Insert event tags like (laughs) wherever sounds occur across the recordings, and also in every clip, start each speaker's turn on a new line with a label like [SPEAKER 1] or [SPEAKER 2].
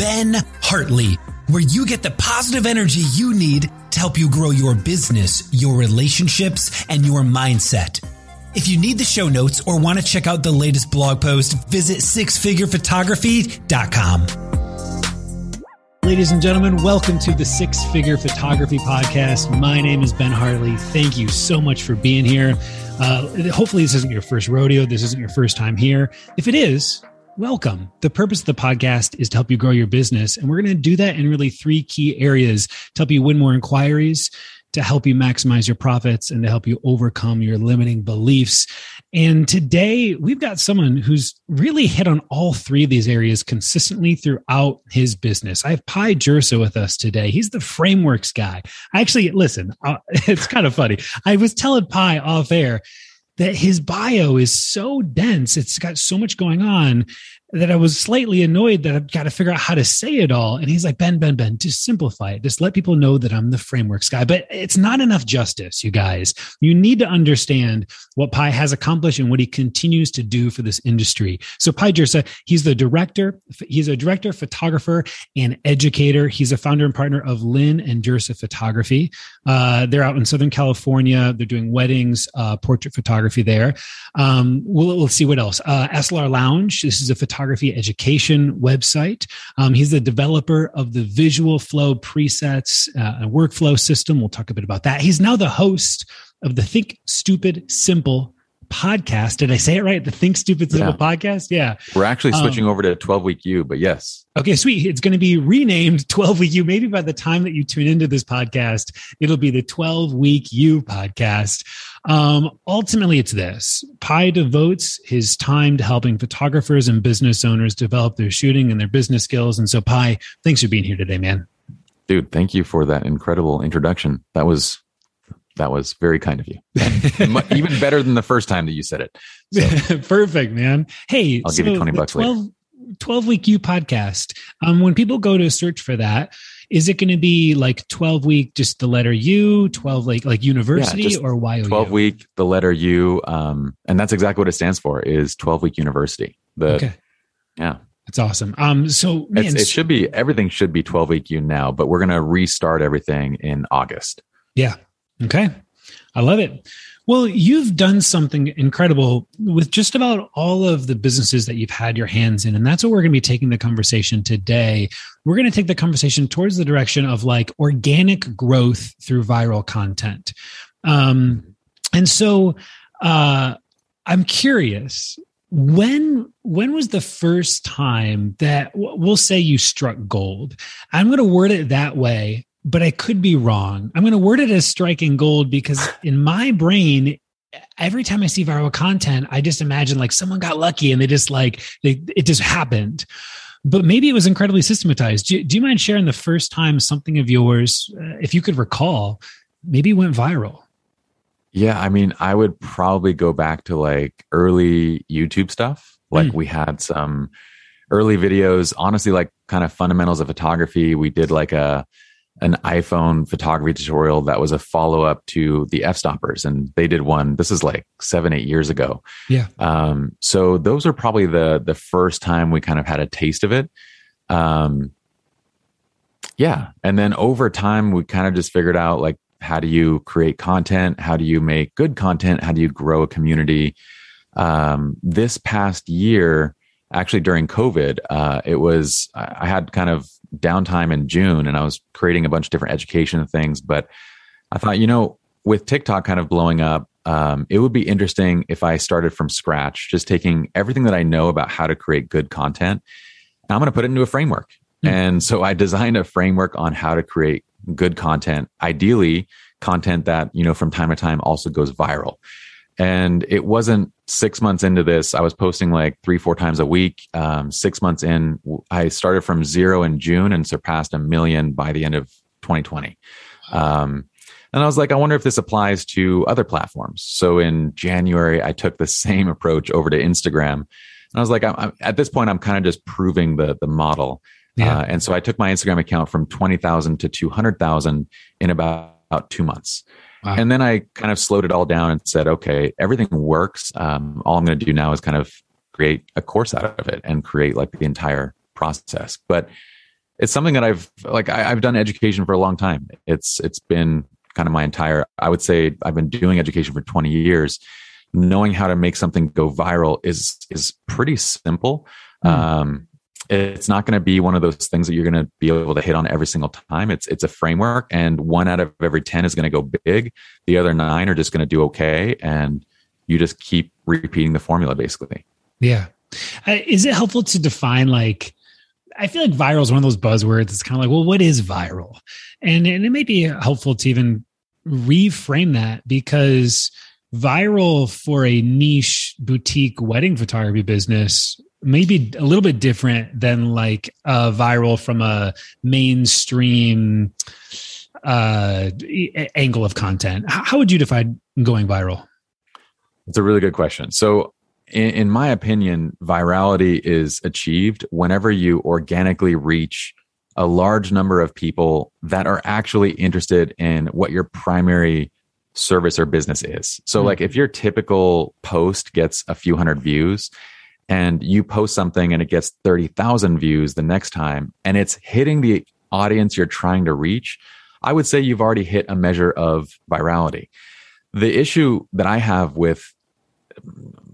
[SPEAKER 1] Ben Hartley, where you get the positive energy you need to help you grow your business, your relationships, and your mindset. If you need the show notes or want to check out the latest blog post, visit sixfigurephotography.com. Ladies and gentlemen, welcome to the Six Figure Photography Podcast. My name is Ben Hartley. Thank you so much for being here. Uh, hopefully, this isn't your first rodeo. This isn't your first time here. If it is, welcome. The purpose of the podcast is to help you grow your business. And we're going to do that in really three key areas to help you win more inquiries, to help you maximize your profits, and to help you overcome your limiting beliefs. And today we've got someone who's really hit on all three of these areas consistently throughout his business. I have Pye Jirsa with us today. He's the frameworks guy. Actually, listen, uh, (laughs) it's kind of funny. I was telling Pye off air that his bio is so dense. It's got so much going on that I was slightly annoyed that I've got to figure out how to say it all. And he's like, Ben, Ben, Ben, just simplify it. Just let people know that I'm the frameworks guy. But it's not enough justice, you guys. You need to understand what Pye has accomplished and what he continues to do for this industry. So Pye Jirsa, he's the director. He's a director, photographer, and educator. He's a founder and partner of Lin and Jirsa Photography. Uh, they're out in Southern California. They're doing weddings, uh, portrait photography there. Um, we'll, we'll see what else. Uh, SLR Lounge. This is a photography photography education website. Um, he's the developer of the Visual Flow presets uh, and workflow system. We'll talk a bit about that. He's now the host of the Think Stupid Simple podcast. Did I say it right? The Think Stupid Simple yeah. podcast? Yeah.
[SPEAKER 2] We're actually switching um, over to 12 week U, but yes.
[SPEAKER 1] Okay, sweet. It's going to be renamed 12 week U. Maybe by the time that you tune into this podcast, it'll be the 12 week U podcast. Um, ultimately, it's this Pye devotes his time to helping photographers and business owners develop their shooting and their business skills. And so, Pye, thanks for being here today, man.
[SPEAKER 2] Dude, thank you for that incredible introduction. That was that was very kind of you. (laughs) Even better than the first time that you said it.
[SPEAKER 1] So, (laughs) Perfect, man. Hey,
[SPEAKER 2] I'll so give you 20 bucks 12, later.
[SPEAKER 1] 12 week U podcast. Um, when people go to search for that, is it going to be like 12 week, just the letter U, 12 like, like university yeah, or YOU?
[SPEAKER 2] 12 week, the letter U. Um, and that's exactly what it stands for is 12 week university. The, okay. Yeah.
[SPEAKER 1] That's awesome. Um, so man,
[SPEAKER 2] it should be, everything should be 12 week U now, but we're going to restart everything in August.
[SPEAKER 1] Yeah. Okay. I love it. Well, you've done something incredible with just about all of the businesses that you've had your hands in. And that's what we're going to be taking the conversation today. We're going to take the conversation towards the direction of like organic growth through viral content. Um, and so uh, I'm curious when when was the first time that we'll say you struck gold i'm going to word it that way but I could be wrong. I'm going to word it as striking gold because (laughs) in my brain, every time I see viral content, I just imagine like someone got lucky and they just like they, it just happened. But maybe it was incredibly systematized. Do, do you mind sharing the first time something of yours, uh, if you could recall, maybe went viral?
[SPEAKER 2] Yeah, I mean, I would probably go back to like early YouTube stuff. Like mm. we had some early videos, honestly, like kind of fundamentals of photography. We did like a an iPhone photography tutorial that was a follow up to the Fstoppers, and they did one. This is like seven, eight years ago.
[SPEAKER 1] Yeah.
[SPEAKER 2] Um, so those are probably the the first time we kind of had a taste of it. Um, yeah, and then over time we kind of just figured out like how do you create content? How do you make good content? How do you grow a community? Um, this past year, actually during COVID, uh, it was, I had kind of downtime in June and I was creating a bunch of different education things. But I thought, you know, with TikTok kind of blowing up, um, it would be interesting if I started from scratch, just taking everything that I know about how to create good content. And I'm going to put it into a framework. Mm-hmm. And so I designed a framework on how to create good content, ideally content that, you know, from time to time also goes viral. And it wasn't six months into this. I was posting like three, four times a week. Um, six months in, I started from zero in June and surpassed a million by the end of 2020. Um, and I was like, I wonder if this applies to other platforms. So in January, I took the same approach over to Instagram. And I was like, I'm, I'm, at this point, I'm kind of just proving the the model. Yeah. Uh, and so I took my Instagram account from 20,000 to 200,000 in about, about two months. Wow. And then I kind of slowed it all down and said, okay, everything works. Um, all I'm going to do now is kind of create a course out of it and create like the entire process. But it's something that I've like I, have done education for a long time. It's it's been kind of my entire i would say i've been doing education for 20 years knowing how to make something go viral is is pretty simple mm. um, it's not going to be one of those things that you're going to be able to hit on every single time it's it's a framework and one out of every 10 is going to go big the other nine are just going to do okay and you just keep repeating the formula basically
[SPEAKER 1] yeah is it helpful to define like I feel like viral is one of those buzzwords. It's kind of like, well, what is viral? And, and it may be helpful to even reframe that because viral for a niche boutique wedding photography business may be a little bit different than like a viral from a mainstream uh, angle of content. How would you define going viral?
[SPEAKER 2] It's a really good question. So in, in my opinion, virality is achieved whenever you organically reach a large number of people that are actually interested in what your primary service or business is. So, mm-hmm. like if your typical post gets a few hundred views and you post something and it gets 30,000 views the next time and it's hitting the audience you're trying to reach, I would say you've already hit a measure of virality. The issue that I have with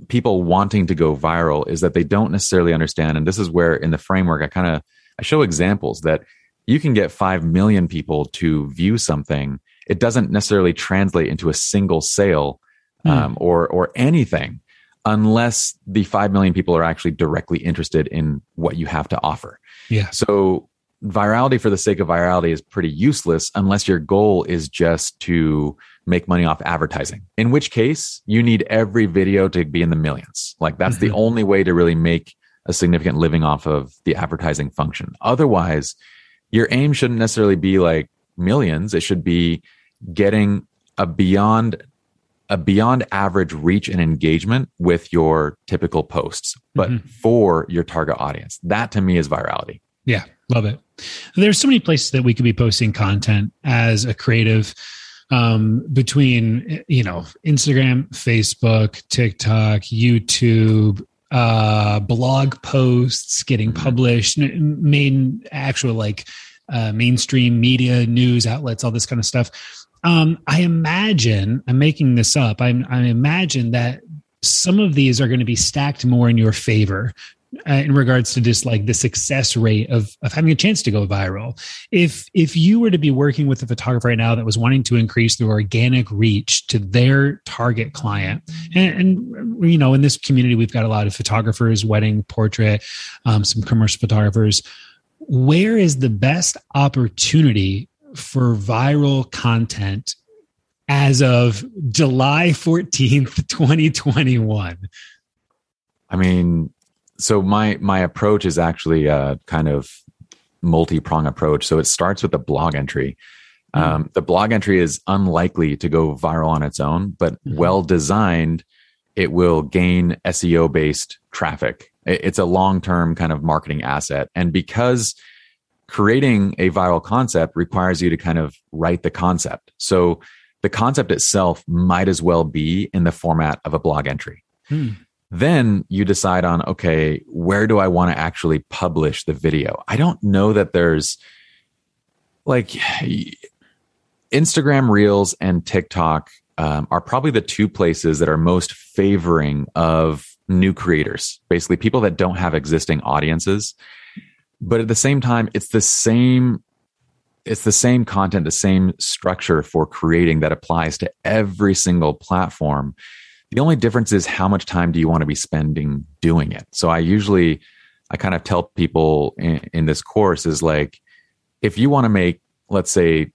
[SPEAKER 2] people wanting to go viral is that they don't necessarily understand. And this is where in the framework, I kind of, I show examples that you can get 5 million people to view something. It doesn't necessarily translate into a single sale hmm. um, or, or anything unless the 5 million people are actually directly interested in what you have to offer.
[SPEAKER 1] Yeah.
[SPEAKER 2] So virality for the sake of virality is pretty useless unless your goal is just to make money off advertising, in which case you need every video to be in the millions. Like that's mm-hmm. the only way to really make a significant living off of the advertising function. Otherwise, your aim shouldn't necessarily be like millions. It should be getting a beyond a beyond average reach and engagement with your typical posts, but mm-hmm. for your target audience. That to me is virality.
[SPEAKER 1] Yeah, love it. There's so many places that we could be posting content as a creative um, between you know Instagram, Facebook, TikTok, YouTube, uh, blog posts getting mm-hmm. published, main actual like uh, mainstream media news outlets, all this kind of stuff. Um, I imagine I'm making this up. I, I imagine that some of these are going to be stacked more in your favor uh, in regards to just like the success rate of, of having a chance to go viral. If if you were to be working with a photographer right now that was wanting to increase their organic reach to their target client, and, and you know, in this community, we've got a lot of photographers, wedding, portrait, um, some commercial photographers. Where is the best opportunity for viral content as of July 14th, 2021? I
[SPEAKER 2] mean, so my my approach is actually a kind of multi-prong approach. So it starts with a blog entry. Mm-hmm. Um, the blog entry is unlikely to go viral on its own, but mm-hmm. well designed, it will gain SEO based traffic. It's a long term kind of marketing asset. And because creating a viral concept requires you to kind of write the concept. So the concept itself might as well be in the format of a blog entry. Hmm. Then you decide on, okay, where do I want to actually publish the video? I don't know that there's like, Instagram Reels and TikTok um, are probably the two places that are most favoring of new creators, basically people that don't have existing audiences. But at the same time, it's the same it's the same content, the same structure for creating that applies to every single platform. The only difference is how much time do you want to be spending doing it. So I usually, I kind of tell people in, in this course is like, if you want to make, let's say,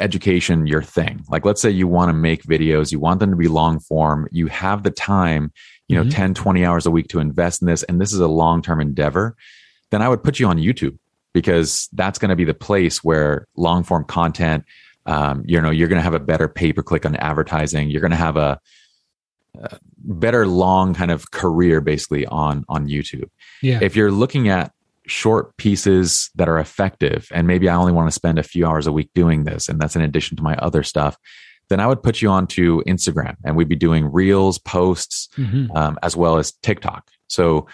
[SPEAKER 2] education your thing, like let's say you want to make videos, you want them to be long form, you have the time, you know, mm-hmm. 10, 20 hours a week to invest in this, and this is a long term endeavor, then I would put you on YouTube because that's going to be the place where long form content, um, you know, you're going to have a better pay per click on advertising. You're going to have a, a, better long kind of career basically on on YouTube. Yeah. If you're looking at short pieces that are effective, and maybe I only want to spend a few hours a week doing this, and that's in addition to my other stuff. Then I would put you onto Instagram, and we'd be doing reels, posts, mm-hmm. um, as well as TikTok. So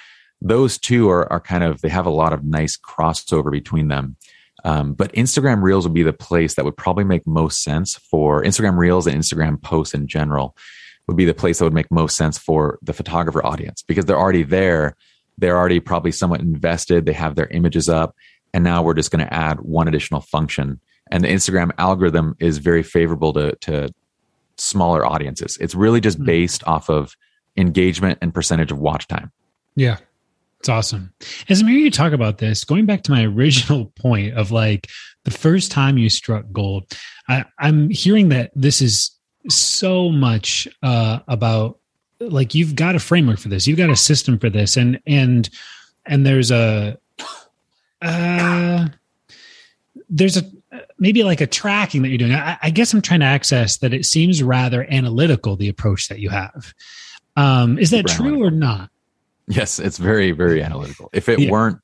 [SPEAKER 2] those two are, are kind of they have a lot of nice crossover between them. Um, but instagram reels would be the place that would probably make most sense for instagram reels and instagram posts in general would be the place that would make most sense for the photographer audience because they're already there. They're already probably somewhat invested. They have their images up. And now we're just going to add one additional function. And the instagram algorithm is very favorable to, to smaller audiences. It's really just hmm. based off of engagement and percentage of watch time.
[SPEAKER 1] Yeah it's awesome. As I'm hearing you talk about this, going back to my (laughs) original point of like the first time you struck gold, I, am hearing that this is so much uh, about like you've got a framework for this, you've got a system for this, and and and there's a uh, there's a maybe like a tracking that you're doing. I, I guess I'm trying to access that. It seems rather analytical the approach that you have. Um, is that true or not?
[SPEAKER 2] Yes, it's very, very (laughs) analytical. If it yeah. weren't,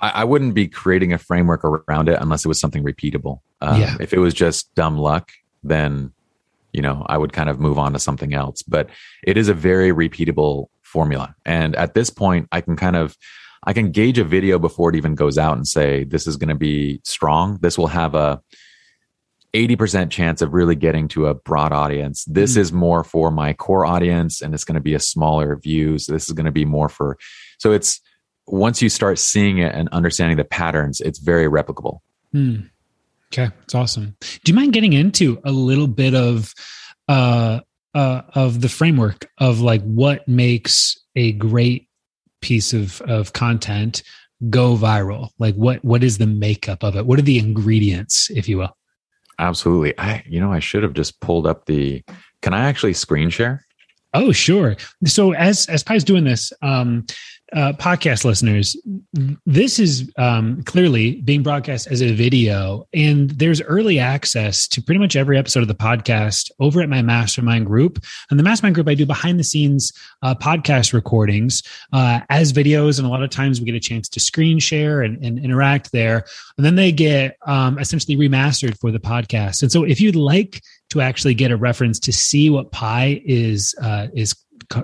[SPEAKER 2] I, I, wouldn't be creating a framework around it unless it was something repeatable. Um, yeah. If it was just dumb luck, then, you know, I would kind of move on to something else. But it is a very repeatable formula. And at this point, I can kind of, I can gauge a video before it even goes out and say, this is going to be strong. This will have a, 80% chance of really getting to a broad audience. This mm. is more for my core audience and it's going to be a smaller view. So this is going to be more for, so it's once you start seeing it and understanding the patterns, it's very replicable.
[SPEAKER 1] Mm. Okay. It's awesome. Do you mind getting into a little bit of, uh, uh, of the framework of like what makes a great piece of, of content go viral? Like what, what is the makeup of it? What are the ingredients, if you will?
[SPEAKER 2] Absolutely. I, you know, I should have just pulled up the. Can I actually screen share?
[SPEAKER 1] Oh, sure. So as as Pye's doing this, um, uh, podcast listeners, this is um, clearly being broadcast as a video, and there's early access to pretty much every episode of the podcast over at my mastermind group. And the mastermind group, I do behind the scenes uh, podcast recordings uh, as videos, and a lot of times we get a chance to screen share and, and interact there. And then they get um, essentially remastered for the podcast. And so, if you'd like to actually get a reference to see what Pye is uh, is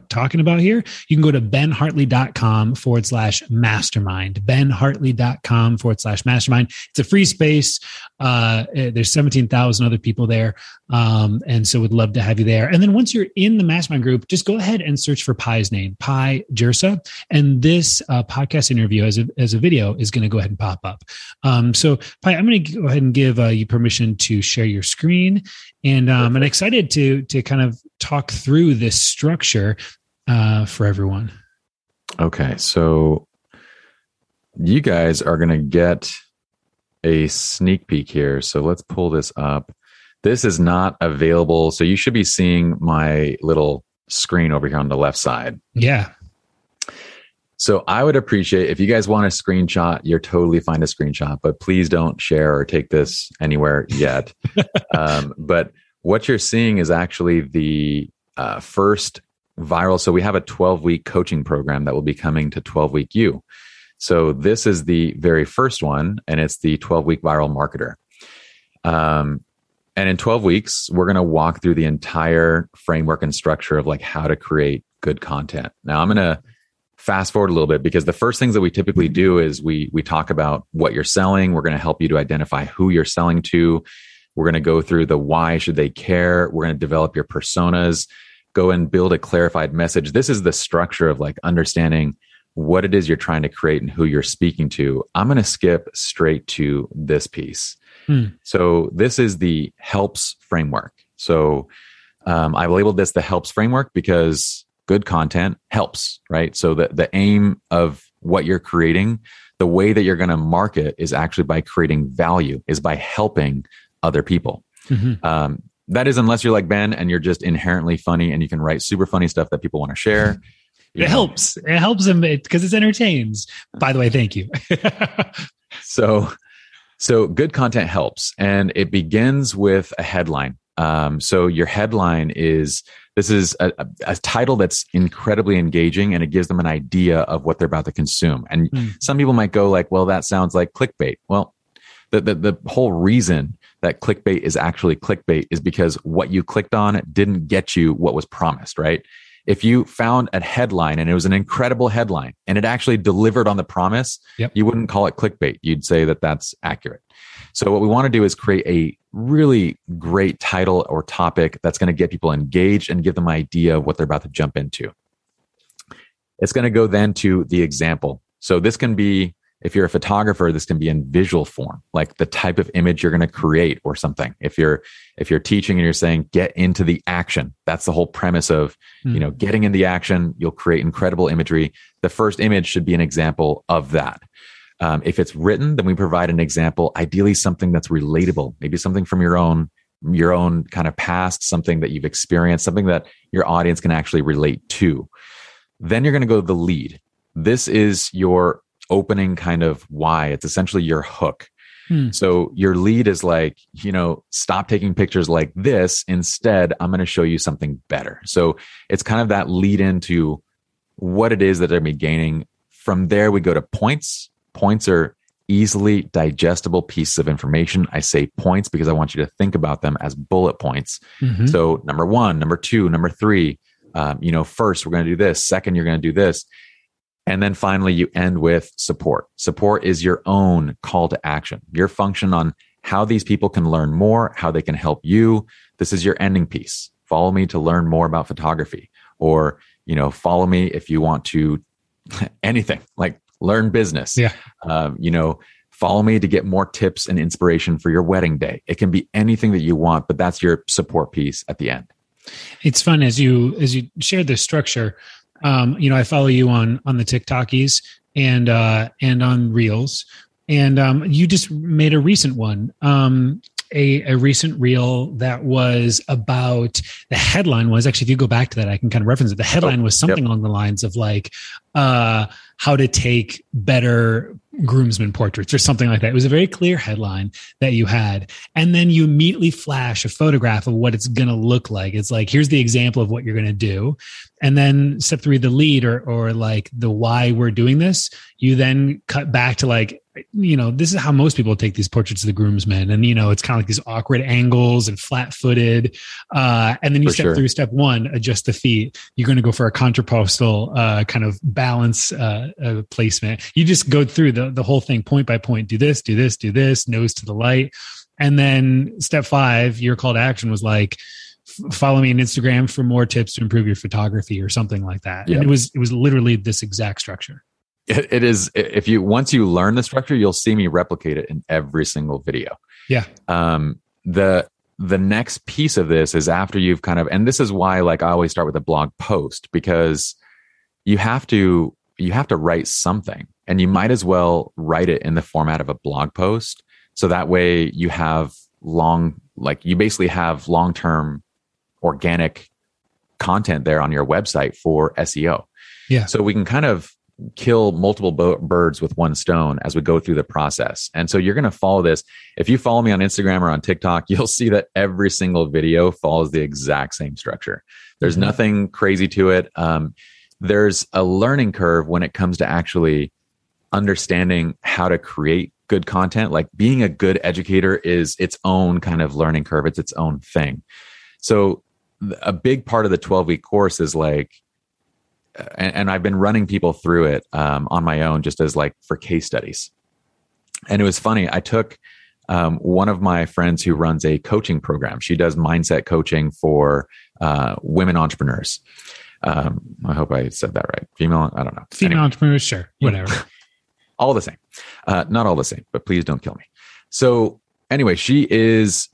[SPEAKER 1] talking about here, you can go to benhartley.com forward slash mastermind. benhartley.com forward slash mastermind. It's a free space. Uh, eh, there's 17,000 other people there. Um, and so would love to have you there. And then once you're in the mastermind group, just go ahead and search for Pye's name, Pye Jirsa. And this uh, podcast interview as a, as a video is going to go ahead and pop up. Um, so Pye, I'm going to go ahead and give uh, you permission to share your screen. And um, I'm excited to, to kind of talk through this structure uh, for everyone.
[SPEAKER 2] Okay. So you guys are going to get a sneak peek here. So let's pull this up. This is not available. So you should be seeing my little screen over here on the left side.
[SPEAKER 1] Yeah.
[SPEAKER 2] So I would appreciate if you guys want a screenshot, you're totally fine to screenshot, but please don't share or take this anywhere yet. (laughs) um, but what you're seeing is actually the uh, first viral. So we have a 12 week coaching program that will be coming to 12 week U. So this is the very first one, and it's the 12 week viral marketer. Um, and in 12 weeks, we're going to walk through the entire framework and structure of like how to create good content. Now, I'm going to fast forward a little bit because the first things that we typically do is we we talk about what you're selling. We're going to help you to identify who you're selling to. We're going to go through the why should they care. We're going to develop your personas, go and build a clarified message. This is the structure of like understanding what it is you're trying to create and who you're speaking to. I'm going to skip straight to this piece. Hmm. So this is the helps framework. So um, I labeled this the helps framework because good content helps, right? So the, the aim of what you're creating, the way that you're going to market is actually by creating value, is by helping other people. Mm-hmm. Um, that is, unless you're like Ben and you're just inherently funny and you can write super funny stuff that people want to share. (laughs)
[SPEAKER 1] it know. helps. It helps them because it, entertains. By the way, thank you. (laughs)
[SPEAKER 2] so, so good content helps, and it begins with a headline. Um, so your headline is this is a, a, title that's incredibly engaging and it gives them an idea of what they're about to consume. And mm. some people might go like, well, that sounds like clickbait. Well, the, the, the whole reason that clickbait is actually clickbait is because what you clicked on didn't get you what was promised, right? If you found a headline and it was an incredible headline and it actually delivered on the promise, yep. you wouldn't call it clickbait. You'd say that that's accurate. So what we want to do is create a really great title or topic that's going to get people engaged and give them an idea of what they're about to jump into. It's going to go then to the example. So this can be, if you're a photographer, this can be in visual form, like the type of image you're going to create or something. If you're, if you're teaching and you're saying, get into the action, that's the whole premise of, mm. you know, getting in the action, you'll create incredible imagery. The first image should be an example of that. Um, if it's written, then we provide an example, ideally something that's relatable, maybe something from your own your own kind of past, something that you've experienced, something that your audience can actually relate to. Then you're going to go to the lead. This is your opening kind of why. It's essentially your hook. Hmm. So your lead is like, you know, stop taking pictures like this. Instead, I'm going to show you something better. So it's kind of that lead into what it is that they're going to be gaining. From there, we go to points Points are easily digestible pieces of information. I say points because I want you to think about them as bullet points. Mm-hmm. So, number one, number two, number three, um, you know, first, we're going to do this. Second, you're going to do this. And then finally, you end with support. Support is your own call to action, your function on how these people can learn more, how they can help you. This is your ending piece. Follow me to learn more about photography, or, you know, follow me if you want to (laughs) anything like learn business.
[SPEAKER 1] Yeah.
[SPEAKER 2] Um, you know, follow me to get more tips and inspiration for your wedding day. It can be anything that you want, but that's your support piece at the end.
[SPEAKER 1] It's fun as you as you share this structure. Um, you know, I follow you on on the TikTokies and uh, and on Reels, and um, you just made a recent one. Um, a, a recent reel that was about the headline was actually if you go back to that i can kind of reference it the headline oh, was something yep. along the lines of like uh how to take better groomsmen portraits or something like that. It was a very clear headline that you had. And then you immediately flash a photograph of what it's going to look like. It's like, here's the example of what you're going to do. And then step three, the lead or, or like the why we're doing this, you then cut back to like, you know, this is how most people take these portraits of the groomsmen. And, you know, it's kind of like these awkward angles and flat footed. Uh, and then you for step sure. through step one, adjust the feet. You're going to go for a contrapostal uh, kind of balance uh, uh, placement. You just go through the, the whole thing point by point. Do this, do this, do this, nose to the light. And then step five, your call to action was like, follow me on Instagram for more tips to improve your photography or something like that. Yep. And it was, it was literally this exact structure
[SPEAKER 2] it, it is if you once you learn the structure you'll see me replicate it in every single video
[SPEAKER 1] yeah
[SPEAKER 2] um the the next piece of this is after you've kind of and this is why like i always start with a blog post because you have to you have to write something and you might as well write it in the format of a blog post so that way you have long like you basically have long term organic content there on your website for SEO.
[SPEAKER 1] Yeah.
[SPEAKER 2] So we can kind of kill multiple bo- birds with one stone as we go through the process. And so you're going to follow this. If you follow me on Instagram or on TikTok, (laughs) you'll see that every single video follows the exact same structure. There's mm-hmm. nothing crazy to it. Um, there's a learning curve when it comes to actually understanding how to create good content. Like being a good educator is its own kind of learning curve. It's its own thing. So a big part of the 12 week course is like and, and, I've been running people through it um, on my own, just as like for case studies. And it was funny. I took um, one of my friends who runs a coaching program. She does mindset coaching for uh, women entrepreneurs. Um, I hope I said that right. Female, I don't know.
[SPEAKER 1] Female anyway. entrepreneurs, sure, whatever. (laughs)
[SPEAKER 2] all the same. Uh, not all the same, but please don't kill me. So anyway, she is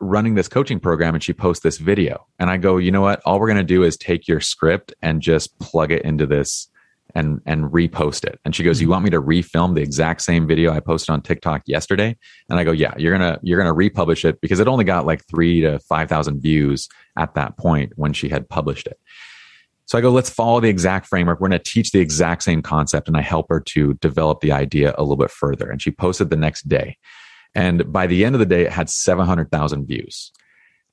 [SPEAKER 2] running this coaching program and she posts this video. And I go, you know what? All we're going to do is take your script and just plug it into this and and repost it. And she goes, "You mm-hmm. want me to refilm the exact same video I posted on TikTok yesterday?" And I go, "Yeah, you're going to you're going to republish it because it only got like 3 to 5,000 views at that point when she had published it." So I go, "Let's follow the exact framework. We're going to teach the exact same concept and I help her to develop the idea a little bit further." And she posted the next day. And by the end of the day, it had 700,000 views.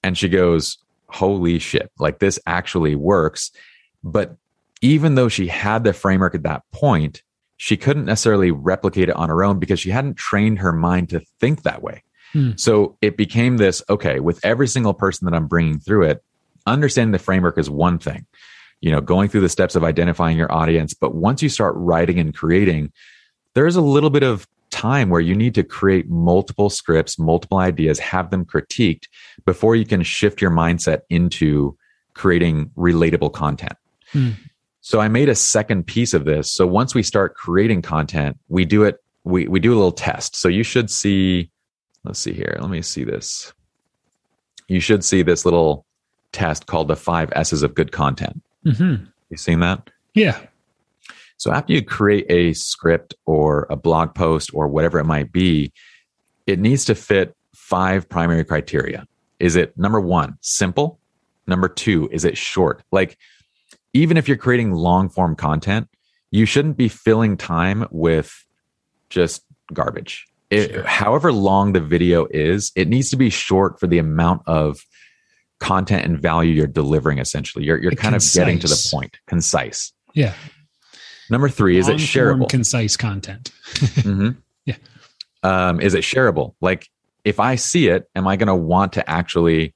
[SPEAKER 2] And she goes, Holy shit, like this actually works. But even though she had the framework at that point, she couldn't necessarily replicate it on her own because she hadn't trained her mind to think that way. Hmm. So it became this okay, with every single person that I'm bringing through it, understanding the framework is one thing, you know, going through the steps of identifying your audience. But once you start writing and creating, there's a little bit of time where you need to create multiple scripts, multiple ideas, have them critiqued before you can shift your mindset into creating relatable content. Hmm. So I made a second piece of this. So once we start creating content, we do it, we, we do a little test. So you should see, let's see here. Let me see this. You should see this little test called the five S's of good content. Mm-hmm. You seen that?
[SPEAKER 1] Yeah.
[SPEAKER 2] So after you create a script or a blog post or whatever it might be, it needs to fit five primary criteria. Is it number one, simple? Number two, is it short? Like, even if you're creating long form content, you shouldn't be filling time with just garbage. It, sure. However long the video is, it needs to be short for the amount of content and value you're delivering. Essentially, you're you're kind concise. of getting to the point, concise.
[SPEAKER 1] Yeah.
[SPEAKER 2] Number three, is it shareable?
[SPEAKER 1] Concise content. (laughs) mm-hmm. Yeah.
[SPEAKER 2] Um, is it shareable? Like, if I see it, am I going to want to actually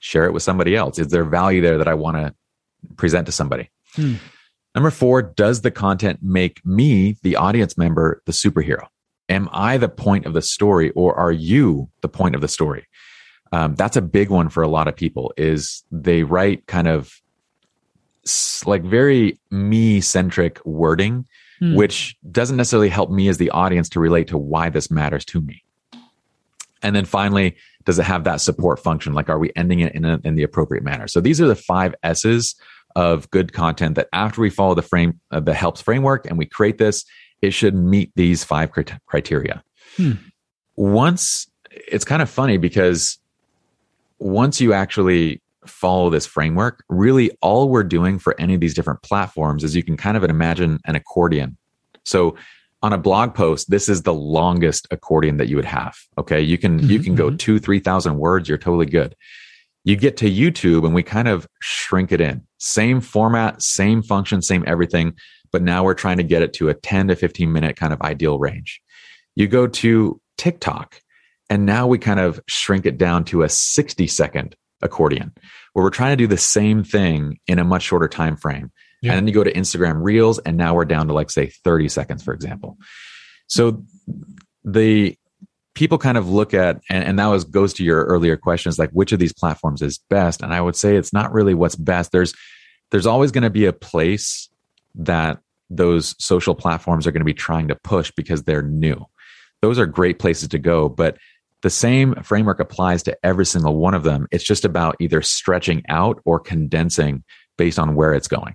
[SPEAKER 2] share it with somebody else? Is there value there that I want to present to somebody? Hmm. Number four, does the content make me, the audience member, the superhero? Am I the point of the story or are you the point of the story? Um, that's a big one for a lot of people is they write kind of like very me centric wording, mm. which doesn't necessarily help me as the audience to relate to why this matters to me. And then finally, does it have that support function? Like, are we ending it in, a, in the appropriate manner? So these are the five S's of good content that after we follow the frame, uh, the helps framework and we create this, it should meet these five criteria. Hmm. Once it's kind of funny because once you actually follow this framework, really all we're doing for any of these different platforms is you can kind of imagine an accordion. So on a blog post, this is the longest accordion that you would have. Okay. You can, mm-hmm, you can go mm-hmm. two, 3,000 words. You're totally good. You get to YouTube and we kind of shrink it in. Same format, same function, same everything. But now we're trying to get it to a 10 to 15 minute kind of ideal range. You go to TikTok and now we kind of shrink it down to a 60 second accordion where we're trying to do the same thing in a much shorter time frame. Yeah. and then you go to instagram reels and now we're down to like say 30 seconds for example. So the people kind of look at and, and that was goes to your earlier questions like which of these platforms is best? And i would say it's not really what's best. There's there's always going to be a place that those social platforms are going to be trying to push because they're new. Those are great places to go but the same framework applies to every single one of them. It's just about either stretching out or condensing based on where it's going.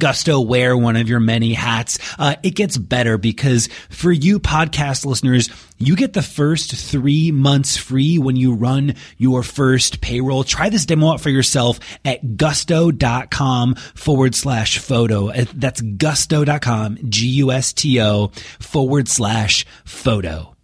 [SPEAKER 1] Gusto wear one of your many hats. Uh, it gets better because for you podcast listeners, you get the first three months free when you run your first payroll. Try this demo out for yourself at gusto.com forward slash photo. Uh, that's gusto.com, G-U-S-T-O forward slash photo.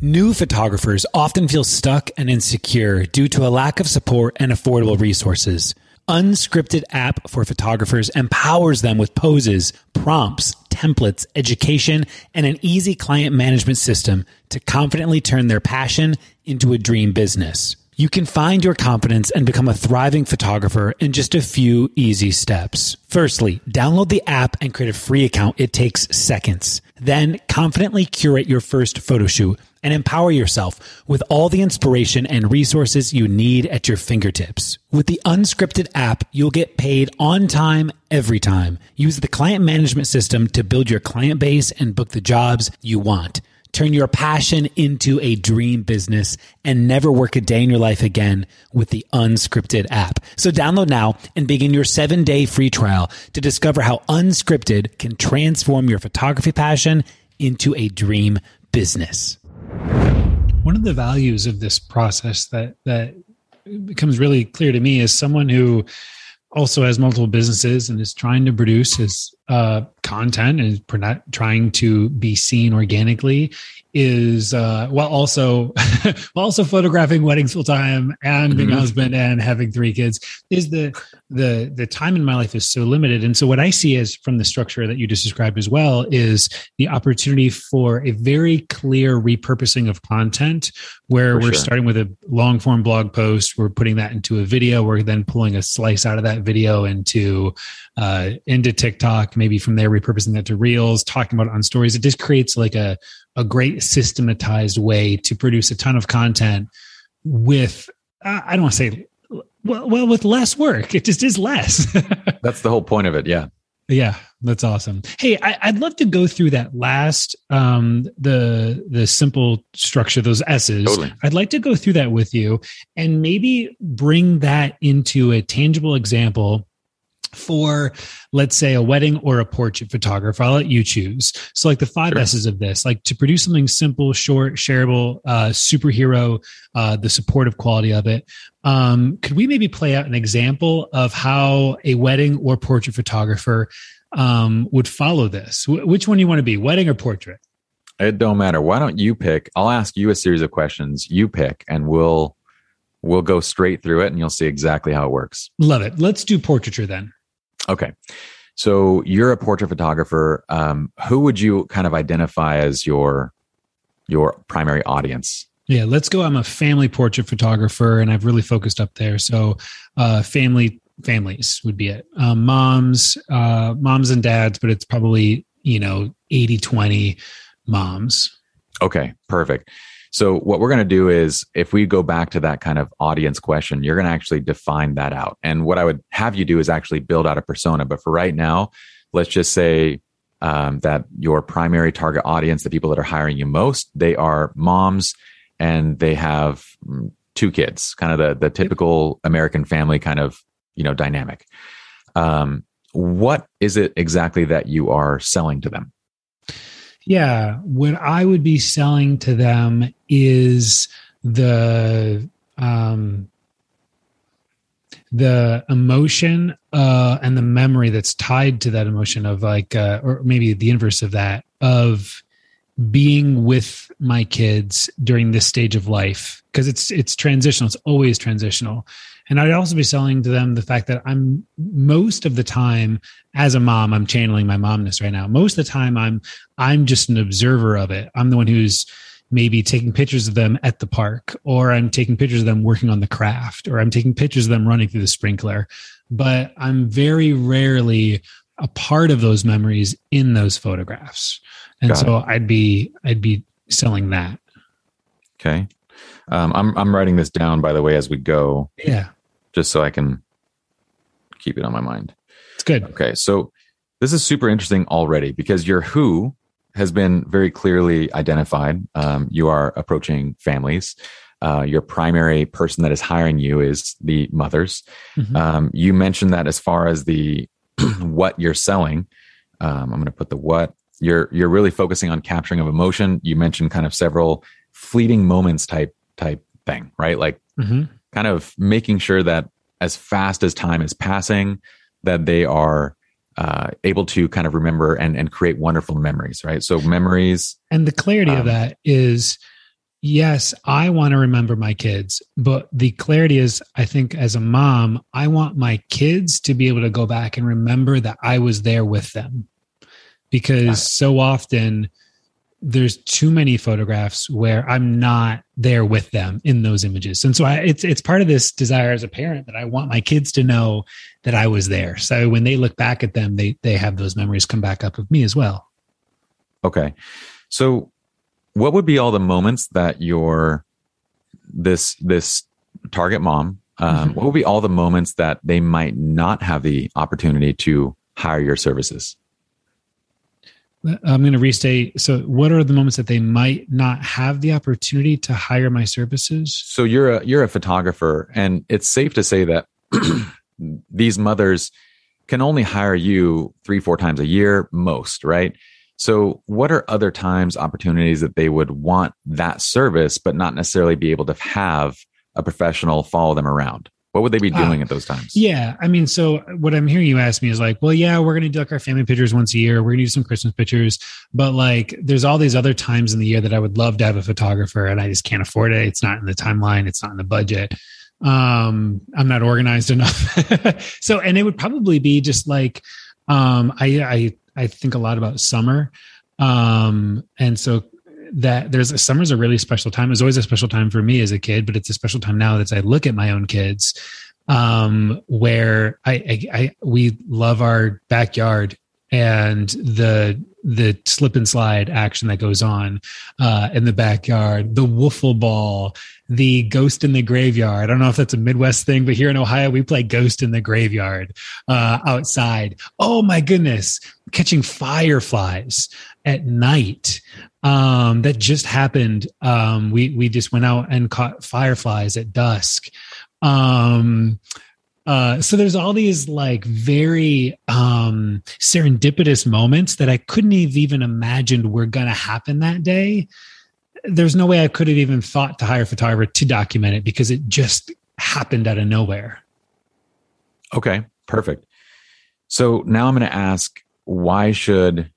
[SPEAKER 1] New photographers often feel stuck and insecure due to a lack of support and affordable resources. Unscripted app for photographers empowers them with poses, prompts, templates, education, and an easy client management system to confidently turn their passion into a dream business. You can find your confidence and become a thriving photographer in just a few easy steps. Firstly, download the app and create a free account. It takes seconds. Then confidently curate your first photo shoot and empower yourself with all the inspiration and resources you need at your fingertips. With the unscripted app, you'll get paid on time every time. Use the client management system to build your client base and book the jobs you want. Turn your passion into a dream business and never work a day in your life again with the unscripted app. So download now and begin your seven day free trial to discover how unscripted can transform your photography passion into a dream business. One of the values of this process that, that becomes really clear to me is someone who also has multiple businesses and is trying to produce his uh, content and trying to be seen organically is uh, while also (laughs) while also photographing weddings full time and being mm-hmm. a husband and having three kids is the the the time in my life is so limited and so what i see is from the structure that you just described as well is the opportunity for a very clear repurposing of content where for we're sure. starting with a long form blog post we're putting that into a video we're then pulling a slice out of that video into uh, into tiktok maybe from there repurposing that to reels talking about it on stories it just creates like a a great systematized way to produce a ton of content with uh, I don't want to say well, well with less work. It just is less. (laughs)
[SPEAKER 2] that's the whole point of it. Yeah.
[SPEAKER 1] Yeah, that's awesome. Hey, I, would love to go through that last um the the simple structure, those S's. Totally. I'd like to go through that with you and maybe bring that into a tangible example for let's say a wedding or a portrait photographer. I'll let you choose. So like the five sure. s's of this like to produce something simple short shareable uh, superhero uh, the supportive quality of it um, could we maybe play out an example of how a wedding or portrait photographer um, would follow this? W- which one do you want to be wedding or portrait?
[SPEAKER 2] It don't matter. Why don't you pick? I'll ask you a series of questions. You pick and we'll we'll go straight through it and you'll see exactly how it works.
[SPEAKER 1] Love it. Let's do portraiture then
[SPEAKER 2] Okay. So you're a portrait photographer. Um, who would you kind of identify as your your primary audience?
[SPEAKER 1] Yeah, let's go. I'm a family portrait photographer, and I've really focused up there. So, uh, family families would be it. Um, moms, uh, moms and dads, but it's probably you know 80 20 moms.
[SPEAKER 2] Okay, perfect. So what we're going to do is if we go back to that kind of audience question, you're going to actually define that out. And what I would have you do is actually build out a persona. But for right now, let's just say um, that your primary target audience, the people that are hiring you most, they are moms and they have mm, two kids, kind of the, the typical American family kind of, you know, dynamic. Um, what is it exactly that you are selling to them?
[SPEAKER 1] Yeah, what I would be selling to them is the um, the emotion uh, and the memory that's tied to that emotion of like, uh, or maybe the inverse of that, of being with my kids during this stage of life. Because it's it's transitional. It's always transitional and i'd also be selling to them the fact that i'm most of the time as a mom i'm channeling my momness right now. Most of the time i'm i'm just an observer of it. I'm the one who's maybe taking pictures of them at the park or i'm taking pictures of them working on the craft or i'm taking pictures of them running through the sprinkler. But i'm very rarely a part of those memories in those photographs. And Got so it. I'd be I'd be selling that.
[SPEAKER 2] Okay, um, I'm I'm writing this down by the way as we go.
[SPEAKER 1] Yeah,
[SPEAKER 2] just so I can keep it on my mind.
[SPEAKER 1] It's good.
[SPEAKER 2] Okay, so this is super interesting already because your who has been very clearly identified. Um, you are approaching families. Uh, your primary person that is hiring you is the mothers. Mm-hmm. Um, you mentioned that as far as the (clears throat) what you're selling. Um, I'm going to put the what you're you're really focusing on capturing of emotion you mentioned kind of several fleeting moments type type thing right? Like mm-hmm. kind of making sure that as fast as time is passing that they are uh, able to kind of remember and and create wonderful memories right? So memories
[SPEAKER 1] and the clarity um, of that is yes i want to remember my kids but the clarity is i think as a mom i want my kids to be able to go back and remember that i was there with them. Because so often there's too many photographs where I'm not there with them in those images. And so I, it's it's part of this desire as a parent that I want my kids to know that I was there. So when they look back at them, they they have those memories come back up of me as well.
[SPEAKER 2] Okay. So what would be all the moments that your this this target mom um, mm-hmm. what would be all the moments that they might not have the opportunity to hire your services
[SPEAKER 1] I'm going to restate. So, what are the moments that they might not have the opportunity to hire my services?
[SPEAKER 2] So, you're a you're a photographer, and it's safe to say that (clears throat) these mothers can only hire you three, four times a year, most, right? So, what are other times opportunities that they would want that service, but not necessarily be able to have a professional follow them around? What would they be doing uh, at those times?
[SPEAKER 1] Yeah. I mean, so what I'm hearing you ask me is like, well, yeah, we're going to do like our family pictures once a year. We're going to do some Christmas pictures. But like, there's all these other times in the year that I would love to have a photographer and I just can't afford it. It's not in the timeline, it's not in the budget. Um, I'm not organized (laughs) enough. so, and it would probably be just like, um, I, I, I think a lot about summer. Um, and so that there's summer's a really special time. It was always a special time for me as a kid, but it's a special time now that I look at my own kids, um, where I, I, I we love our backyard and the the slip and slide action that goes on uh, in the backyard, the wiffle ball, the ghost in the graveyard. I don't know if that's a Midwest thing, but here in Ohio, we play ghost in the graveyard uh, outside. Oh my goodness, catching fireflies at night. Um, that just happened. Um, we we just went out and caught fireflies at dusk. Um, uh, so there's all these like very um, serendipitous moments that I couldn't have even imagined were going to happen that day. There's no way I could have even thought to hire a photographer to document it because it just happened out of nowhere.
[SPEAKER 2] Okay, perfect. So now I'm going to ask why should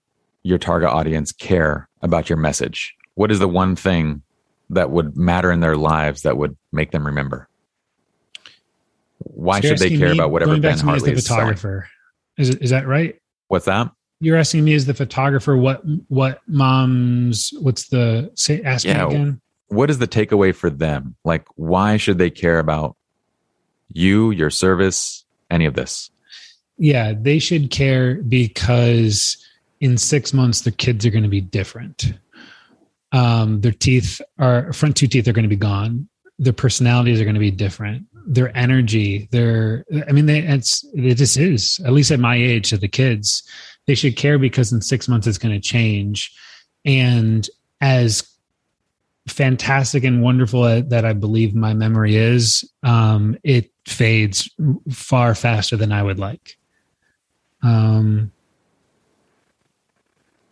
[SPEAKER 2] your target audience care about your message? What is the one thing that would matter in their lives that would make them remember? Why so should they care me, about whatever Ben Hartley is photographer?
[SPEAKER 1] Is is that right?
[SPEAKER 2] What's that?
[SPEAKER 1] You're asking me as the photographer what what mom's what's the say ask yeah, me again?
[SPEAKER 2] What is the takeaway for them? Like why should they care about you, your service, any of this?
[SPEAKER 1] Yeah, they should care because in six months the kids are going to be different. Um, their teeth are front two teeth are going to be gone. Their personalities are going to be different their energy their i mean they it's it just is at least at my age to the kids they should care because in six months it's going to change and as fantastic and wonderful that i believe my memory is um it fades far faster than i would like um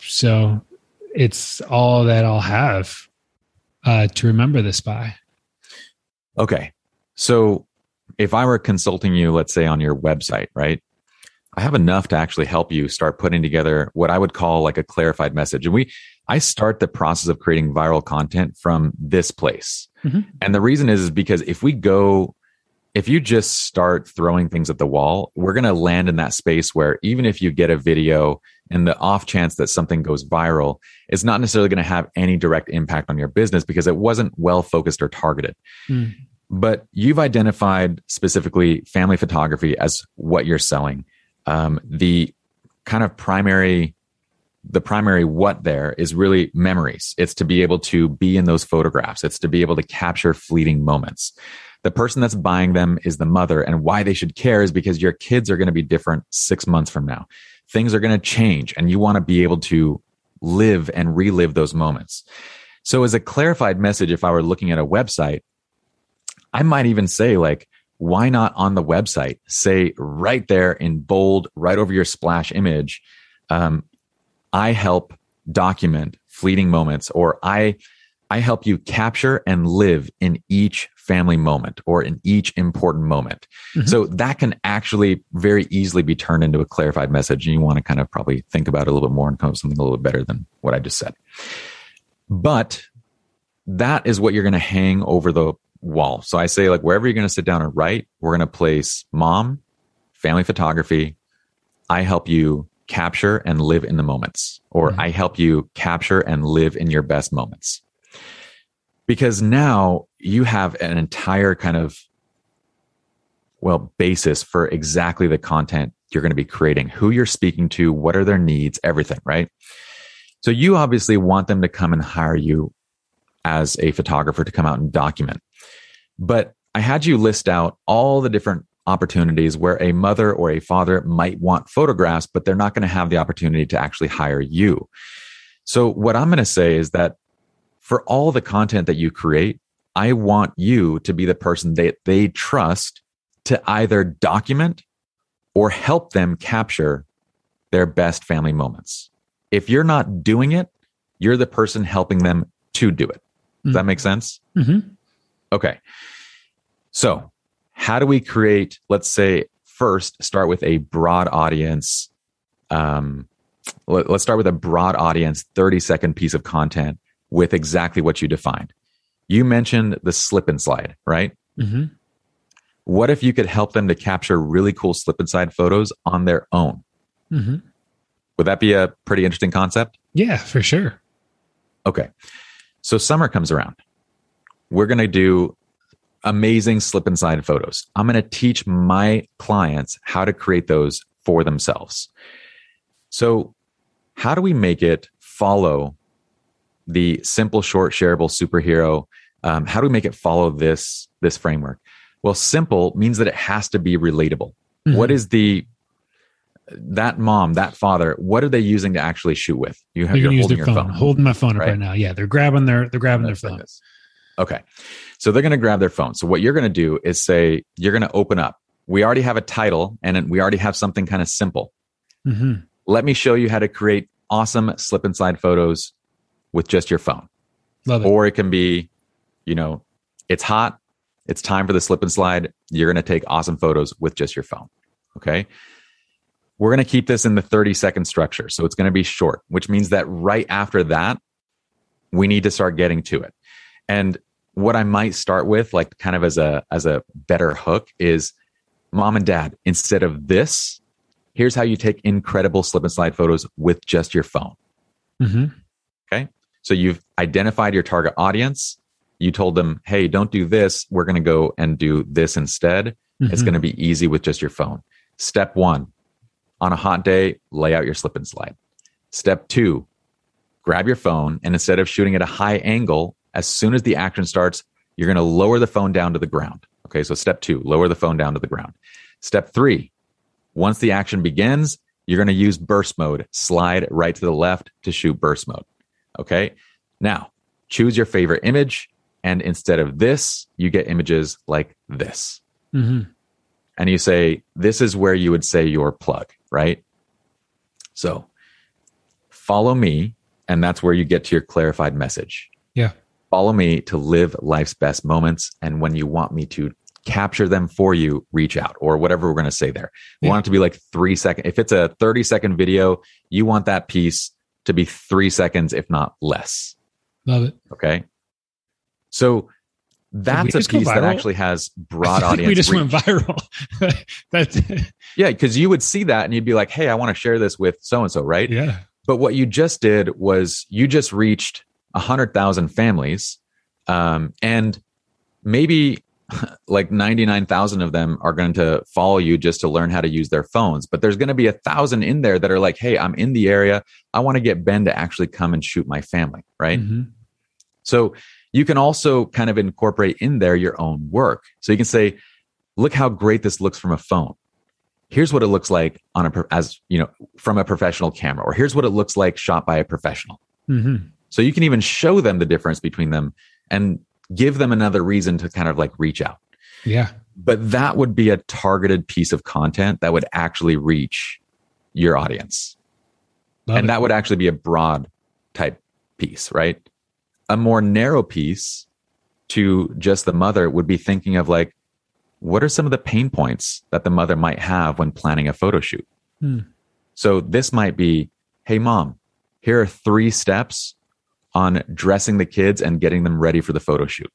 [SPEAKER 1] so it's all that i'll have uh to remember this by
[SPEAKER 2] okay so if I were consulting you, let's say on your website, right? I have enough to actually help you start putting together what I would call like a clarified message. And we, I start the process of creating viral content from this place. Mm-hmm. And the reason is, is because if we go, if you just start throwing things at the wall, we're going to land in that space where even if you get a video and the off chance that something goes viral, it's not necessarily going to have any direct impact on your business because it wasn't well focused or targeted. Mm. But you've identified specifically family photography as what you're selling um, the kind of primary the primary what there is really memories. It's to be able to be in those photographs. It's to be able to capture fleeting moments. The person that's buying them is the mother. And why they should care is because your kids are going to be different six months from now. Things are going to change and you want to be able to live and relive those moments. So as a clarified message, if I were looking at a website, I might even say like, why not on the website say right there in bold, right over your splash image, um, I help document fleeting moments or I, I help you capture and live in each family moment or in each important moment. Mm-hmm. So that can actually very easily be turned into a clarified message. And you want to kind of probably think about it a little bit more and come up with something a little bit better than what I just said. But that is what you're going to hang over the wall. So I say, like, wherever you're going to sit down and write, we're going to place mom, family photography. I help you capture and live in the moments, or mm-hmm. I help you capture and live in your best moments. Because now you have an entire kind of, well, basis for exactly the content you're going to be creating, who you're speaking to, what are their needs, everything, right? So you obviously want them to come and hire you as a photographer to come out and document. But I had you list out all the different opportunities where a mother or a father might want photographs, but they're not going to have the opportunity to actually hire you. So, what I'm going to say is that for all the content that you create, I want you to be the person that they trust to either document or help them capture their best family moments. If you're not doing it, you're the person helping them to do it. Does mm-hmm. that make sense? Mm-hmm. Okay. So, how do we create, let's say, first start with a broad audience? Um, let, us start with a broad audience, 30 second piece of content with exactly what you defined. You mentioned the slip and slide, right? Mm-hmm. What if you could help them to capture really cool slip and slide photos on their own? Mm-hmm. Would that be a pretty interesting concept?
[SPEAKER 1] Yeah, for sure.
[SPEAKER 2] Okay. So summer comes around we're going to do amazing slip and slide photos. I'm going to teach my clients how to create those for themselves. So, how do we make it follow the simple, short, shareable superhero? Um, how do we make it follow this this framework? Well, simple means that it has to be relatable. Mm-hmm. What is the that mom, that father, what are they using to actually shoot with?
[SPEAKER 1] You have you're holding your phone. phone. Holding my phone right? up right now. Yeah, they're grabbing their they're grabbing That's their phone. Like
[SPEAKER 2] Okay. So they're going to grab their phone. So what you're going to do is say, you're going to open up. We already have a title and we already have something kind of simple. Mm-hmm. Let me show you how to create awesome slip and slide photos with just your phone. Love it. Or it can be, you know, it's hot. It's time for the slip and slide. You're going to take awesome photos with just your phone. Okay. We're going to keep this in the 30 second structure. So it's going to be short, which means that right after that, we need to start getting to it. And what I might start with, like kind of as a as a better hook, is mom and dad. Instead of this, here's how you take incredible slip and slide photos with just your phone. Mm-hmm. So you've identified your target audience. You told them, "Hey, don't do this. We're going to go and do this instead." Mm-hmm. It's going to be easy with just your phone. Step one: on a hot day, lay out your slip and slide. Step two: grab your phone and instead of shooting at a high angle, as soon as the action starts, you're going to lower the phone down to the ground. Okay, so step two, lower the phone down to the ground. Step three, once the action begins, you're going to use burst mode, slide right to the left to shoot burst mode. Okay, now choose your favorite image. And instead of this, you get images like this. Mm-hmm. And you say, this is where you would say your plug, right? So follow me. And that's where you get to your clarified message.
[SPEAKER 1] Yeah.
[SPEAKER 2] Follow me to live life's best moments. And when you want me to capture them for you, reach out or whatever we're going to say there. We
[SPEAKER 1] Yeah.
[SPEAKER 2] want it to be like three second. If it's a 30 second video, you want that piece to be three seconds, if not less.
[SPEAKER 1] Love it.
[SPEAKER 2] Okay. So that's a piece that actually has (laughs) broad
[SPEAKER 1] I think
[SPEAKER 2] audience.
[SPEAKER 1] we just
[SPEAKER 2] reach.
[SPEAKER 1] went viral. (laughs) That's
[SPEAKER 2] Yeah, because you would see that and you'd be like, hey, I want to share this with so and so, right?
[SPEAKER 1] yeah.
[SPEAKER 2] But what you just did was you just reached 100,000 families. Um, and maybe (laughs) like 99,000 of them are going to follow you just to learn how to use their phones. But there's going to be a thousand in there that are like, hey, I'm in the area. I want to get Ben to actually come and shoot my family, right?
[SPEAKER 1] Mhm.
[SPEAKER 2] So you can also kind of incorporate in there your own work. So you can say, look how great this looks from a phone. Here's what it looks like on a as you know from a professional camera, or here's what it looks like shot by a professional.
[SPEAKER 1] Mhm.
[SPEAKER 2] So you can even show them the difference between them and give them another reason to kind of like reach out.
[SPEAKER 1] Yeah.
[SPEAKER 2] But that would be a targeted piece of content that would actually reach your audience
[SPEAKER 1] Love
[SPEAKER 2] and
[SPEAKER 1] it.
[SPEAKER 2] that would actually be a broad type piece, right? A more narrow piece to just the mother would be thinking of like, what are some of the pain points that the mother might have when planning a photo shoot?
[SPEAKER 1] Hmm.
[SPEAKER 2] So this might be, hey, mom, here are three steps on dressing the kids and getting them ready for the photo shoot.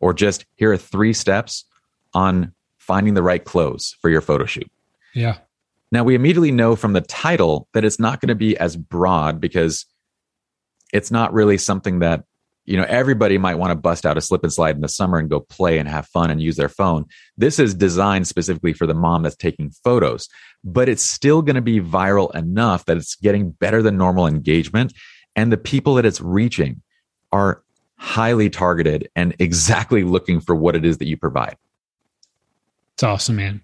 [SPEAKER 2] Or just here are three steps on finding the right clothes for your photo shoot.
[SPEAKER 1] yeah.
[SPEAKER 2] Now, we immediately know from the title that it's not going to be as broad because it's not really something that, you know, everybody might want to bust out a slip and slide in the summer and go play and have fun and use their phone. This is designed specifically for the mom that's taking photos, but it's still going to be viral enough that it's getting better than normal engagement. And the people that it's reaching are highly targeted and (laughs) exactly looking for what it is that you provide.
[SPEAKER 1] It's awesome, man.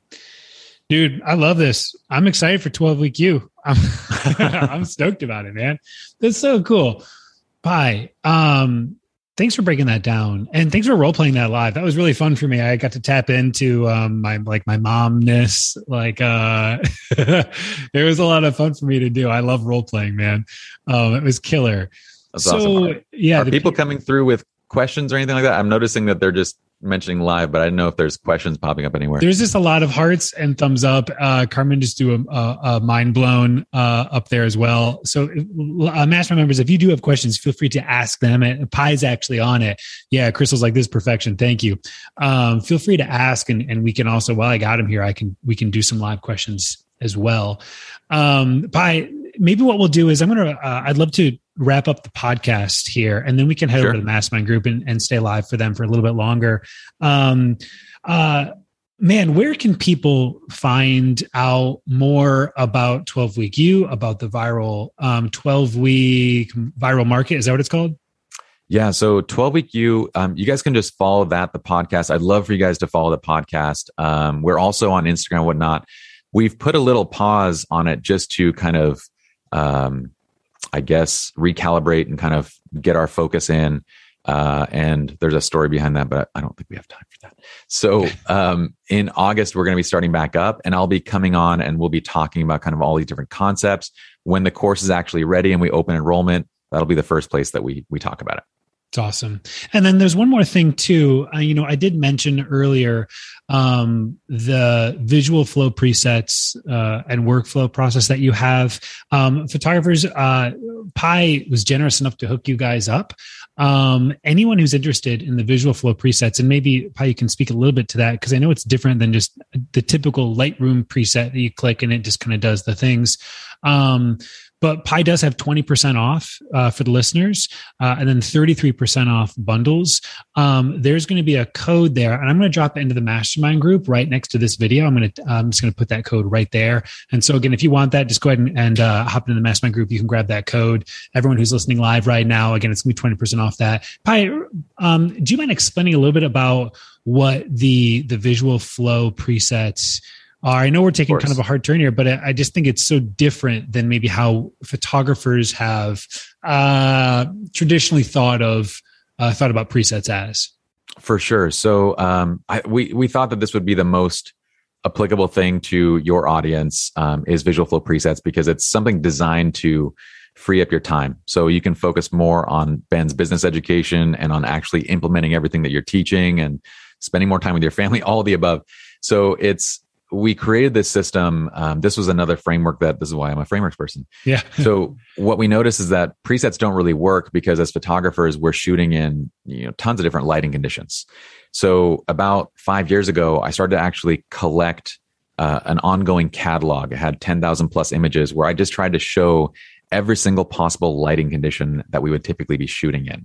[SPEAKER 1] Dude, I love this. I'm excited for 12 week U. I'm, (laughs) I'm stoked about it, man. That's so cool. Bye. Um, thanks for breaking that down. And thanks for role playing that live. That was really fun for me. I got to tap into um my like my momness. Like uh (laughs) it was a lot of fun for me to do. I love role playing, man. Um it was killer.
[SPEAKER 2] That's
[SPEAKER 1] so
[SPEAKER 2] awesome. Are-
[SPEAKER 1] yeah,
[SPEAKER 2] Are
[SPEAKER 1] the
[SPEAKER 2] people
[SPEAKER 1] pe-
[SPEAKER 2] coming through with questions or anything like that? I'm noticing that they're just mentioning live, but I don't know if there's questions popping up anywhere.
[SPEAKER 1] There's just a lot of hearts and thumbs up. Uh, Carmen just do a, a, a mind blown uh, up there as well. So, uh, Mastermind members, if you do have questions, feel free to ask them. And Pye's actually on it. Yeah, Crystal's like this is perfection. Thank you. Um, feel free to ask, and, and we can also while I got him here, I can we can do some live questions as well. Um, Pye, maybe what we'll do is I'm gonna uh, I'd love to wrap up the podcast here, and then we can head
[SPEAKER 2] Sure.
[SPEAKER 1] over to the Mastermind group and, and stay live for them for a little bit longer. Um, uh, man, where can people find out more about 12 week U, about the viral um, 12 week viral market? Is that what it's called?
[SPEAKER 2] Yeah. So 12 week U, um, you guys can just follow that, the podcast. I'd love for you guys to follow the podcast. Um, we're also on Instagram and whatnot. We've put a little pause on it just to kind of, um, I guess, recalibrate and kind of get our focus in. Uh, and there's a story behind that, but I don't think we have time for that. So um, in August, we're going to be starting back up, and I'll be coming on and we'll be talking about kind of all these different concepts. When the course is actually ready and we open enrollment, that'll be the first place that we we talk about it.
[SPEAKER 1] It's awesome. And then there's one more thing too. Uh, you know, I did mention earlier um, the visual flow presets uh, and workflow process that you have. Um, photographers, uh, Pye was generous enough to hook you guys up. Um, anyone who's interested in the visual flow presets, and maybe Pye, you can speak a little bit to that because I know it's different than just the typical Lightroom preset that you click and it just kind of does the things. Um, but Pye does have 20% off uh, for the listeners uh, and then 33% off bundles. Um, there's going to be a code there, and I'm going to drop it into the mastermind group right next to this video. I'm going to I'm just going to put that code right there. And so again, if you want that, just go ahead and, and uh, hop into the mastermind group. You can grab that code. Everyone who's listening live right now, again, it's going to be 20% off that. Pye, um, do you mind explaining a little bit about what the the visual flow presets? Are? I know we're taking
[SPEAKER 2] course.
[SPEAKER 1] kind of a hard turn here, but I, I just think it's so different than maybe how photographers have uh, traditionally thought of uh, thought about presets as.
[SPEAKER 2] For sure. So um, I, we we thought that this would be the most applicable thing to your audience um, is visual flow presets because it's something designed to free up your time so you can focus more on ben's business education and on actually implementing everything that you're teaching and spending more time with your family, (laughs) all the above. So it's we created this system. Um, this was another framework that this is why I'm a frameworks person.
[SPEAKER 1] Yeah. (laughs)
[SPEAKER 2] so what we notice is that presets don't really work because as photographers, we're shooting in you know tons of different lighting conditions. So about five years ago, I started to actually collect uh, an ongoing catalog. It had 10,000 plus images where I just tried to show every single possible lighting condition that we would typically be shooting in.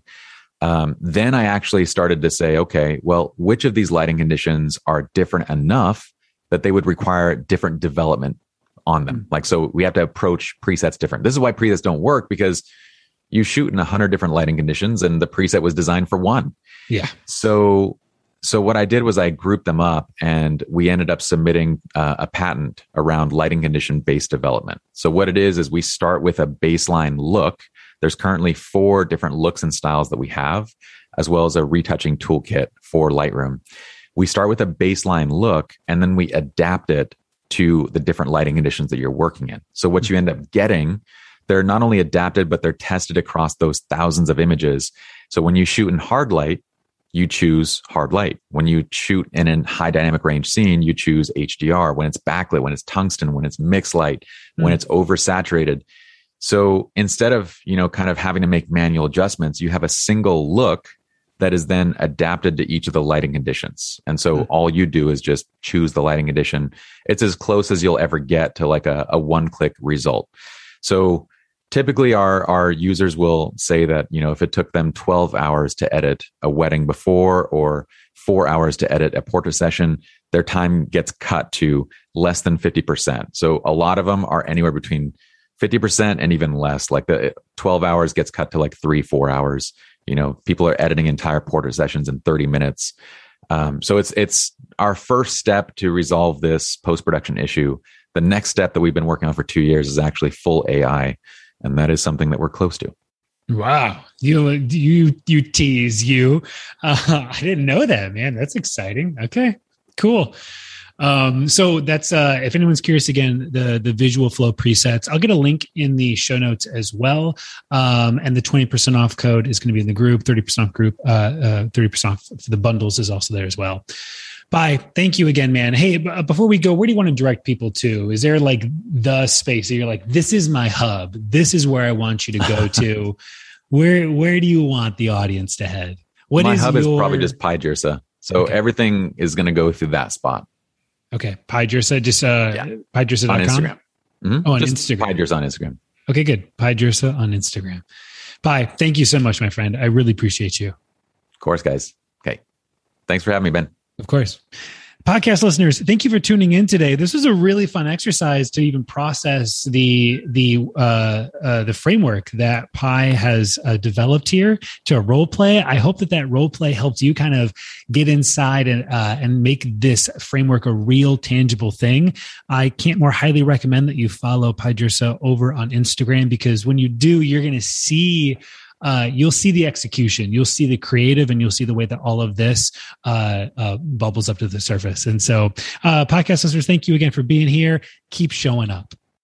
[SPEAKER 2] Um, then I actually started to say, okay, well, which of these lighting conditions are different enough that they would require different development on them? Hmm. Like, so we have to approach presets different. This is why presets don't work because you shoot in a hundred different lighting conditions and the preset was designed for one.
[SPEAKER 1] Yeah.
[SPEAKER 2] So so what I did was I grouped them up and we ended up submitting uh, a patent around lighting condition based development. So what it is is we start with a baseline look. There's currently four different looks and styles that we have, as well as a retouching toolkit for Lightroom. We start with a baseline look and then we adapt it to the different lighting conditions that you're working in. So what you end up getting, they're not only adapted, but they're tested across those thousands of images. So when you shoot in hard light, you choose hard light. When you shoot in a high dynamic range scene, you choose HDR. When it's backlit, when it's tungsten, when it's mixed light, mm. when hmm. it's oversaturated. So instead of, you know, kind of having to make manual adjustments, you have a single look that is then adapted to each of the lighting conditions. And so mm. all you do is just choose the lighting condition. It's as close as you'll ever get to like a, a one click result. So typically our our users will say that you know if it took them 12 hours to edit a wedding before or 4 hours to edit a portrait session their time gets cut to less than 50% so a lot of them are anywhere between 50% and even less like the 12 hours gets cut to like 3 4 hours you know people are editing entire porter sessions in 30 minutes um, so it's it's our first step to resolve this post production issue the next step that we've been working on for two years is actually full ai and that is something that we're close to.
[SPEAKER 1] Wow, you you you tease you. Uh, (laughs) I didn't know that, man. That's exciting. Okay, cool. Um, so that's uh, if anyone's curious, again, the the visual flow presets. I'll get a link in the show notes as well. Um, and the twenty percent off code is going to be in the group. Thirty percent off group. Uh, thirty uh, percent off for the bundles is also there as well. Bye. Thank you again, man. Hey, before we go, where do you want to direct people to? Is there like the space that you're like, this is my hub. This is where I want you to go to. (laughs) where where do you want the audience to head?
[SPEAKER 2] What my is hub your... is probably just PyeJirsa. So okay. everything is going to go through that spot.
[SPEAKER 1] Okay, PyeJirsa, just uh, yeah. PyeJirsa.com?
[SPEAKER 2] On Instagram.
[SPEAKER 1] Mm-hmm. Oh, on just Instagram.
[SPEAKER 2] PyeJirsa on Instagram.
[SPEAKER 1] Okay, good. PyeJirsa on Instagram. Bye. Thank you so much, my friend. I really appreciate you.
[SPEAKER 2] Of course, guys. Okay. Thanks for having me, Ben.
[SPEAKER 1] Of course. Podcast listeners, thank you for tuning in today. This was a really fun exercise to even process the the uh, uh, the framework that Pye has uh, developed here to a role play. I hope that that role play helped you kind of get inside and uh, and make this framework a real tangible thing. I can't more highly recommend that you follow Pye PyeJirsa over on Instagram because when you do, you're going to see uh, you'll see the execution, you'll see the creative, and you'll see the way that all of this uh, uh, bubbles up to the surface. And so, uh, podcast listeners, thank you again for being here. Keep showing up.